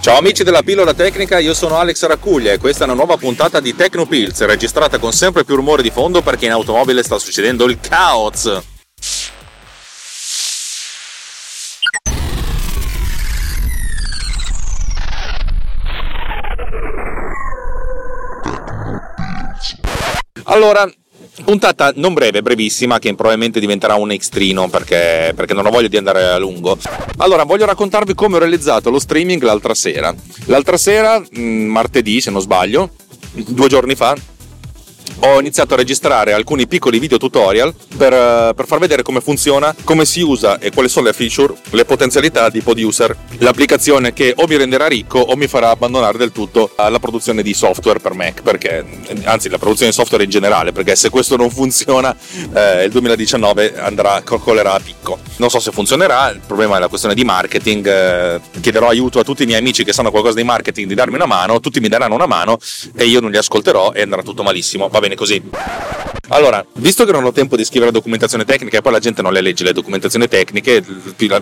Ciao amici della pillola tecnica, io sono Alex Raccuglia e questa è una nuova puntata di Tecnopills, registrata con sempre più rumore di fondo perché in automobile sta succedendo il caos. Allora, puntata non breve, brevissima, che probabilmente diventerà un extrino perché, perché non ho voglia di andare a lungo. Allora, voglio raccontarvi come ho realizzato lo streaming l'altra sera. L'altra sera, martedì se non sbaglio, due giorni fa, ho iniziato a registrare alcuni piccoli video tutorial per, eh, per, far vedere come funziona, come si usa e quali sono le feature, le potenzialità di Poduser, l'applicazione che o mi renderà ricco o mi farà abbandonare del tutto la produzione di software per Mac, perché, anzi la produzione di software in generale, perché se questo non funziona eh, il 2019 andrà, collerà a picco. Non so se funzionerà, il problema è la questione di marketing, eh, chiederò aiuto a tutti i miei amici che sanno qualcosa di marketing di darmi una mano, tutti mi daranno una mano e io non li ascolterò e andrà tutto malissimo. Va bene così. Allora, visto che non ho tempo di scrivere documentazione tecnica e poi la gente non le legge le documentazioni tecniche,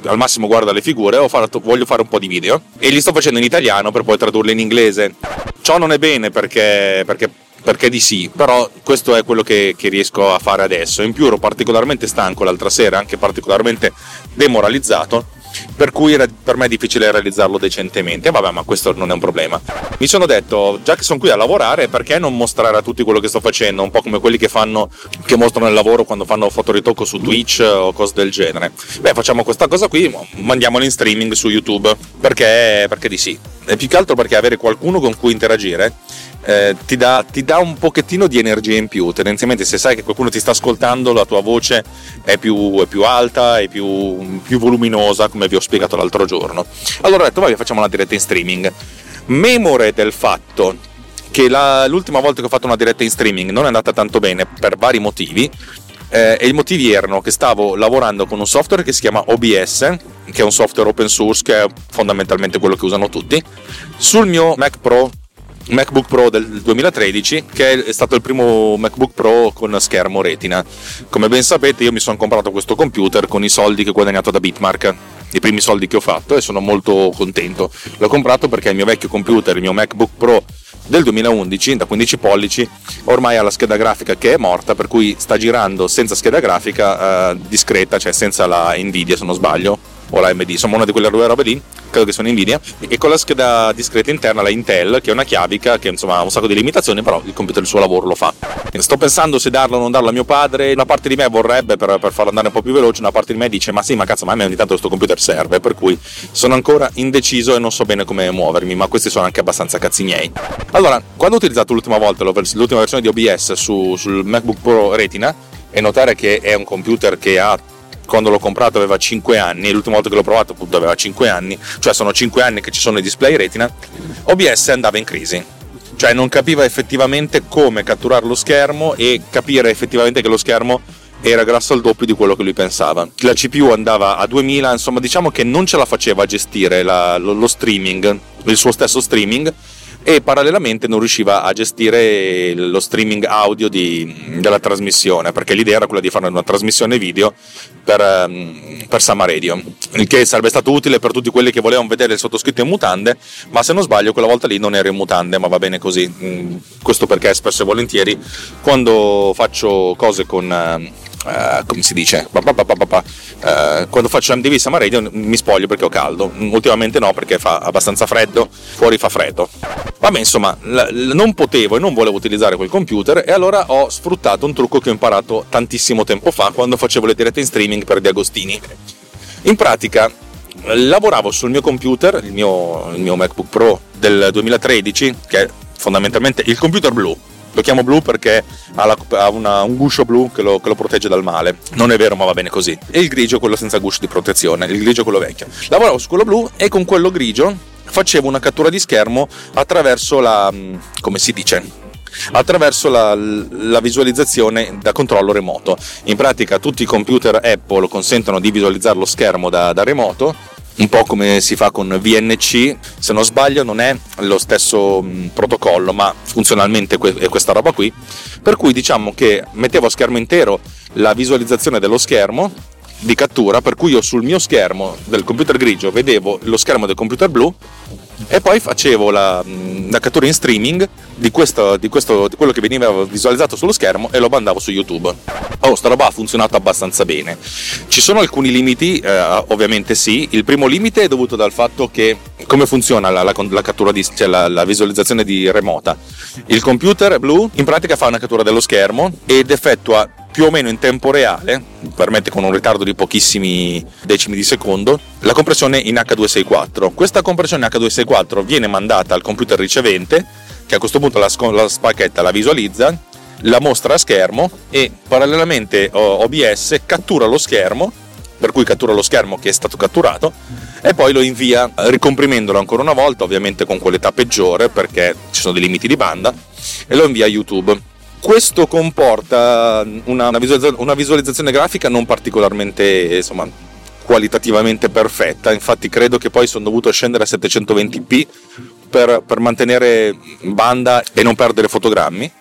al massimo guarda le figure, fatto, voglio fare un po' di video e li sto facendo in italiano per poi tradurli in inglese. Ciò non è bene perché, perché perché di sì, però questo è quello che, che, riesco a fare adesso. In più ero particolarmente stanco l'altra sera, anche particolarmente demoralizzato per cui era per me difficile realizzarlo decentemente. Vabbè, ma questo non è un problema. Mi sono detto, già che sono qui a lavorare, perché non mostrare a tutti quello che sto facendo? Un po' come quelli che fanno, che mostrano il lavoro quando fanno fotoritocco su Twitch o cose del genere. Beh, facciamo questa cosa qui, mandiamola in streaming su YouTube, perché, perché di sì. E più che altro perché avere qualcuno con cui interagire eh, ti, dà, ti, dà, un pochettino di energia in più. Tendenzialmente, se sai che qualcuno ti sta ascoltando, la tua voce è più, è più alta, è più, più, voluminosa, come vi ho spiegato l'altro giorno. Allora ho detto, vabbè, facciamo una diretta in streaming. Memore del fatto che la, l'ultima volta che ho fatto una diretta in streaming non è andata tanto bene per vari motivi. Eh, e i motivi erano che stavo lavorando con un software che si chiama OBS, che è un software open source che è fondamentalmente quello che usano tutti, sul mio Mac Pro MacBook Pro del 2013 che è stato il primo MacBook Pro con schermo retina. Come ben sapete io mi sono comprato questo computer con i soldi che ho guadagnato da Bitmark, i primi soldi che ho fatto e sono molto contento. L'ho comprato perché il mio vecchio computer, il mio MacBook Pro del 2011 da 15 pollici ormai ha la scheda grafica che è morta per cui sta girando senza scheda grafica eh, discreta cioè senza la Nvidia se non sbaglio o la AMD, insomma una di quelle due robe lì, credo che sono Nvidia, e con la scheda discreta interna la Intel, che è una chiavica, che insomma ha un sacco di limitazioni, però il computer il suo lavoro lo fa. Sto pensando se darlo o non darlo a mio padre, una parte di me vorrebbe per, per farlo andare un po' più veloce, una parte di me dice ma sì, ma cazzo, ma a me ogni tanto questo computer serve, per cui sono ancora indeciso e non so bene come muovermi, ma questi sono anche abbastanza cazzi miei. Allora, quando ho utilizzato l'ultima volta l'ultima versione di OBS su, sul MacBook Pro Retina, e notare che è un computer che ha quando l'ho comprato aveva 5 anni, l'ultima volta che l'ho provato appunto aveva 5 anni, cioè sono 5 anni che ci sono i display retina, OBS andava in crisi. Cioè non capiva effettivamente come catturare lo schermo e capire effettivamente che lo schermo era grasso al doppio di quello che lui pensava. La CPU andava a 2000, insomma diciamo che non ce la faceva a gestire la, lo, lo streaming, il suo stesso streaming e parallelamente non riusciva a gestire lo streaming audio di, della trasmissione perché l'idea era quella di fare una trasmissione video per, ehm, per Sama Radio il che sarebbe stato utile per tutti quelli che volevano vedere il sottoscritto in mutande ma se non sbaglio quella volta lì non ero in mutande ma va bene così. Mm, questo perché spesso e volentieri quando faccio cose con Uh, come si dice, uh, quando faccio MTV Summer Radio mi spoglio perché ho caldo, ultimamente no perché fa abbastanza freddo, fuori fa freddo. Vabbè, insomma, l- l- non potevo e non volevo utilizzare quel computer e allora ho sfruttato un trucco che ho imparato tantissimo tempo fa quando facevo le dirette in streaming per Di Agostini. In pratica lavoravo sul mio computer, il mio, il mio MacBook Pro del 2013, che è fondamentalmente il computer blu, lo chiamo blu perché ha, la, ha una, un guscio blu che lo, che lo, protegge dal male. Non è vero, ma va bene così. E il grigio è quello senza guscio di protezione, il grigio è quello vecchio. Lavoravo su quello blu e con quello grigio facevo una cattura di schermo attraverso la. Mm, come si dice? attraverso la, la, visualizzazione da controllo remoto. In pratica tutti i computer Apple consentono di visualizzare lo schermo da, da remoto un po' come si fa con VNC, se non sbaglio non è lo stesso mh, protocollo, ma funzionalmente è questa roba qui, per cui diciamo che mettevo a schermo intero la visualizzazione dello schermo di cattura, per cui io sul mio schermo del computer grigio vedevo lo schermo del computer blu e poi facevo la, mm, la cattura in streaming di, questo, di, questo, di quello che veniva visualizzato sullo schermo e lo mandavo su YouTube. Oh, sta roba ha funzionato abbastanza bene. Ci sono alcuni limiti, eh, ovviamente sì. Il primo limite è dovuto dal fatto che come funziona la, la, la cattura di, cioè la, la, visualizzazione di remota. Il computer blu in pratica fa una cattura dello schermo ed effettua più o meno in tempo reale, permette con un ritardo di pochissimi decimi di secondo, la compressione in H264. Questa compressione H264 viene mandata al computer ricevente, che a questo punto la, la spacchetta la visualizza, la mostra a schermo e parallelamente OBS cattura lo schermo, per cui cattura lo schermo che è stato catturato e poi lo invia ricomprimendolo ancora una volta, ovviamente con qualità peggiore perché ci sono dei limiti di banda, e lo invia a YouTube. Questo comporta una, una visualizzazione grafica non particolarmente insomma, qualitativamente perfetta, infatti credo che poi sono dovuto scendere a 720p per, per mantenere banda e non perdere fotogrammi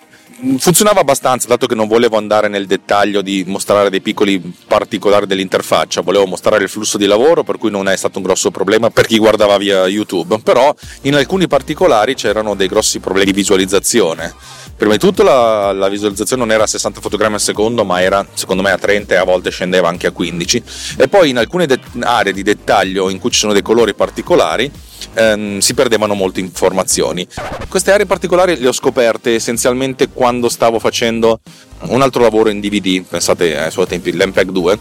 funzionava abbastanza, dato che non volevo andare nel dettaglio di mostrare dei piccoli particolari dell'interfaccia, volevo mostrare il flusso di lavoro, per cui non è stato un grosso problema per chi guardava via YouTube, però in alcuni particolari c'erano dei grossi problemi di visualizzazione. Prima di tutto la, la visualizzazione non era a 60 fotogrammi al secondo, ma era secondo me a 30 e a volte scendeva anche a 15. E poi in alcune de- aree di dettaglio in cui ci sono dei colori particolari, ehm, si perdevano molte informazioni. Queste aree particolari le ho scoperte essenzialmente quando stavo facendo un altro lavoro in DVD, pensate ai suoi tempi, l'MPEG 2.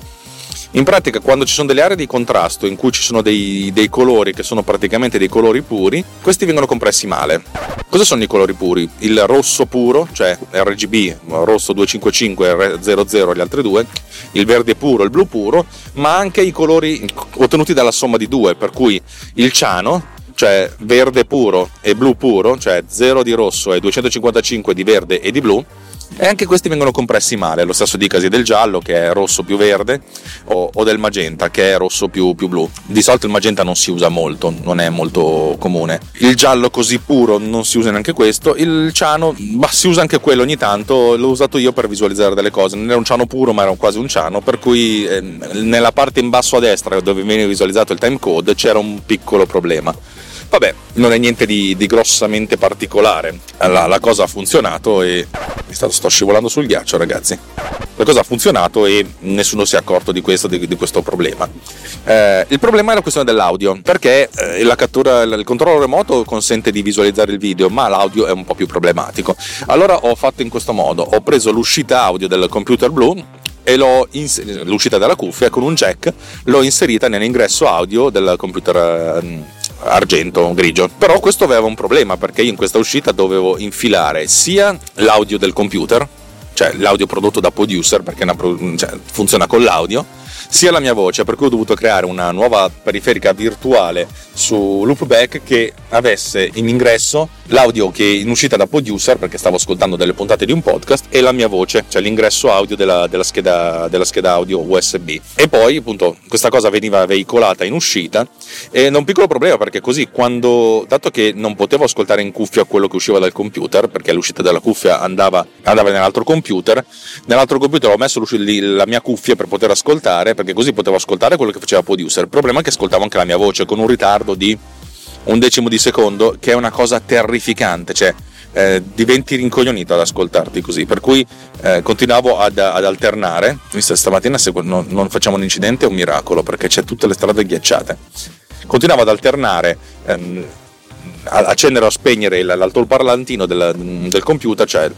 In pratica, quando ci sono delle aree di contrasto in cui ci sono dei, dei, colori che sono praticamente dei colori puri, questi vengono compressi male. Cosa sono i colori puri? Il rosso puro, cioè RGB, rosso 255 00 gli altri due, il verde puro, il blu puro, ma anche i colori ottenuti dalla somma di due, per cui il ciano, cioè verde puro e blu puro, cioè 0 di rosso e 255 di verde e di blu, e anche questi vengono compressi male, lo stesso dicasi del giallo che è rosso più verde o, o del magenta che è rosso più, più, blu. Di solito il magenta non si usa molto, non è molto comune. Il giallo così puro non si usa neanche questo, il ciano bah, si usa anche quello ogni tanto, l'ho usato io per visualizzare delle cose, non era un ciano puro ma era quasi un ciano, per cui eh, nella parte in basso a destra dove viene visualizzato il timecode c'era un piccolo problema Vabbè, non è niente di, di grossamente particolare. La, la, cosa ha funzionato e. Sto, sto scivolando sul ghiaccio, ragazzi. La cosa ha funzionato e nessuno si è accorto di questo, di, di questo problema. Eh, il problema è la questione dell'audio, perché eh, cattura, il controllo remoto consente di visualizzare il video, ma l'audio è un po' più problematico. Allora ho fatto in questo modo: ho preso l'uscita audio del computer blu e inserita, l'uscita dalla cuffia con un jack, l'ho inserita nell'ingresso audio del computer eh, argento grigio. Però questo aveva un problema perché io in questa uscita dovevo infilare sia l'audio del computer, cioè l'audio prodotto da producer perché una, cioè, funziona con l'audio, sia la mia voce, per cui ho dovuto creare una nuova periferica virtuale su Loopback che avesse in ingresso l'audio che in uscita da producer, perché stavo ascoltando delle puntate di un podcast, e la mia voce, cioè l'ingresso audio della, della, scheda, della scheda audio USB. E poi appunto questa cosa veniva veicolata in uscita e un piccolo problema perché così quando, dato che non potevo ascoltare in cuffia quello che usciva dal computer, perché l'uscita della cuffia andava, andava nell'altro computer, nell'altro computer ho messo la mia cuffia per poter ascoltare perché così potevo ascoltare quello che faceva producer. Il problema è che ascoltavo anche la mia voce con un ritardo di un decimo di secondo, che è una cosa terrificante, cioè eh, diventi rincoglionito ad ascoltarti così. Per cui eh, continuavo ad, ad, alternare. Visto stamattina se non, non, facciamo un incidente è un miracolo perché c'è tutte le strade ghiacciate. Continuavo ad alternare. Ehm, accendere o spegnere l'altoparlantino del, del computer, cioè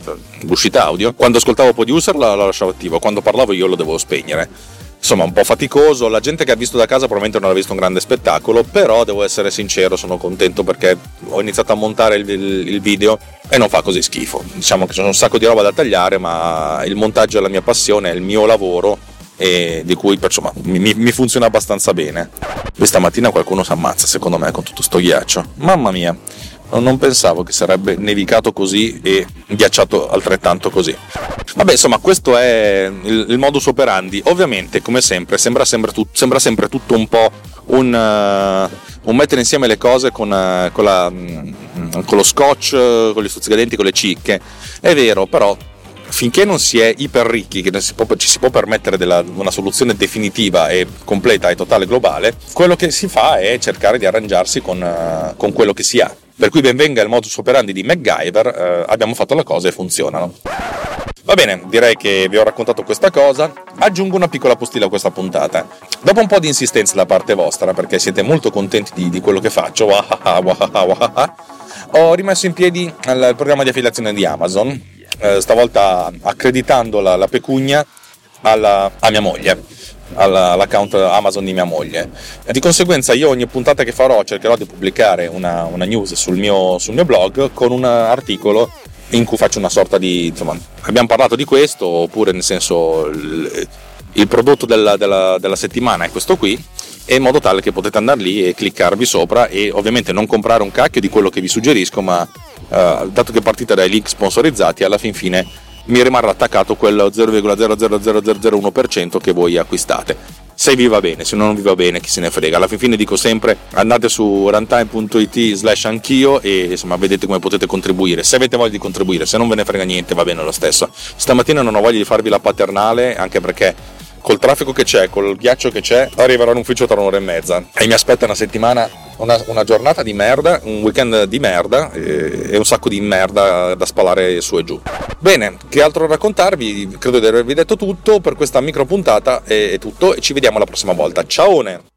l'uscita audio. Quando ascoltavo producer la, la lasciavo attivo, quando parlavo io lo devo spegnere insomma un po' faticoso, la gente che ha visto da casa probabilmente non ha visto un grande spettacolo, però devo essere sincero, sono contento perché ho iniziato a montare il, il, il video e non fa così schifo, diciamo che c'è un sacco di roba da tagliare, ma il montaggio è la mia passione, è il mio lavoro e di cui insomma, mi, mi, funziona abbastanza bene. Questa mattina qualcuno si ammazza secondo me con tutto sto ghiaccio, mamma mia non pensavo che sarebbe nevicato così e ghiacciato altrettanto così. Vabbè, insomma, questo è il, il modus operandi. Ovviamente, come sempre, sembra sempre, tut, sembra sempre tutto un po' un, uh, un, mettere insieme le cose con, uh, con, la, um, con lo scotch, con gli stuzzicadenti, con le cicche. È vero, però finché non si è iper ricchi, che si può, ci si può permettere della, una soluzione definitiva e completa e totale globale, quello che si fa è cercare di arrangiarsi con, uh, con quello che si ha. Per cui benvenga il modus operandi di MacGyver, uh, abbiamo fatto la cosa e funzionano. Va bene, direi che vi ho raccontato questa cosa. Aggiungo una piccola postilla a questa puntata. Dopo un po' di insistenza da parte vostra, perché siete molto contenti di, di quello che faccio, ho rimesso in piedi il programma di affiliazione di Amazon, eh, stavolta accreditando la, la pecunia alla, a mia moglie all'account Amazon di mia moglie. Di conseguenza io ogni puntata che farò cercherò di pubblicare una, una news sul mio, sul mio, blog con un articolo in cui faccio una sorta di... insomma, abbiamo parlato di questo, oppure nel senso il, il prodotto della, della, della settimana è questo qui, e in modo tale che potete andare lì e cliccarvi sopra e ovviamente non comprare un cacchio di quello che vi suggerisco, ma uh, dato che partite dai link sponsorizzati, alla fin fine mi rimarrà attaccato quel 0,00001% che voi acquistate se vi va bene, se non vi va bene chi se ne frega. Alla fine dico sempre andate su runtime.it slash anch'io e insomma vedete come potete contribuire. Se avete voglia di contribuire, se non ve ne frega niente va bene lo stesso. Stamattina non ho voglia di farvi la paternale anche perché col traffico che c'è, col ghiaccio che c'è, arriverò in ufficio tra un'ora e mezza e mi aspetta una settimana, una, una giornata di merda, un weekend di merda e, e, un sacco di merda da spalare su e giù. Bene, che altro raccontarvi? Credo di avervi detto tutto per questa micro puntata è, è tutto e ci vediamo la prossima volta. Ciao!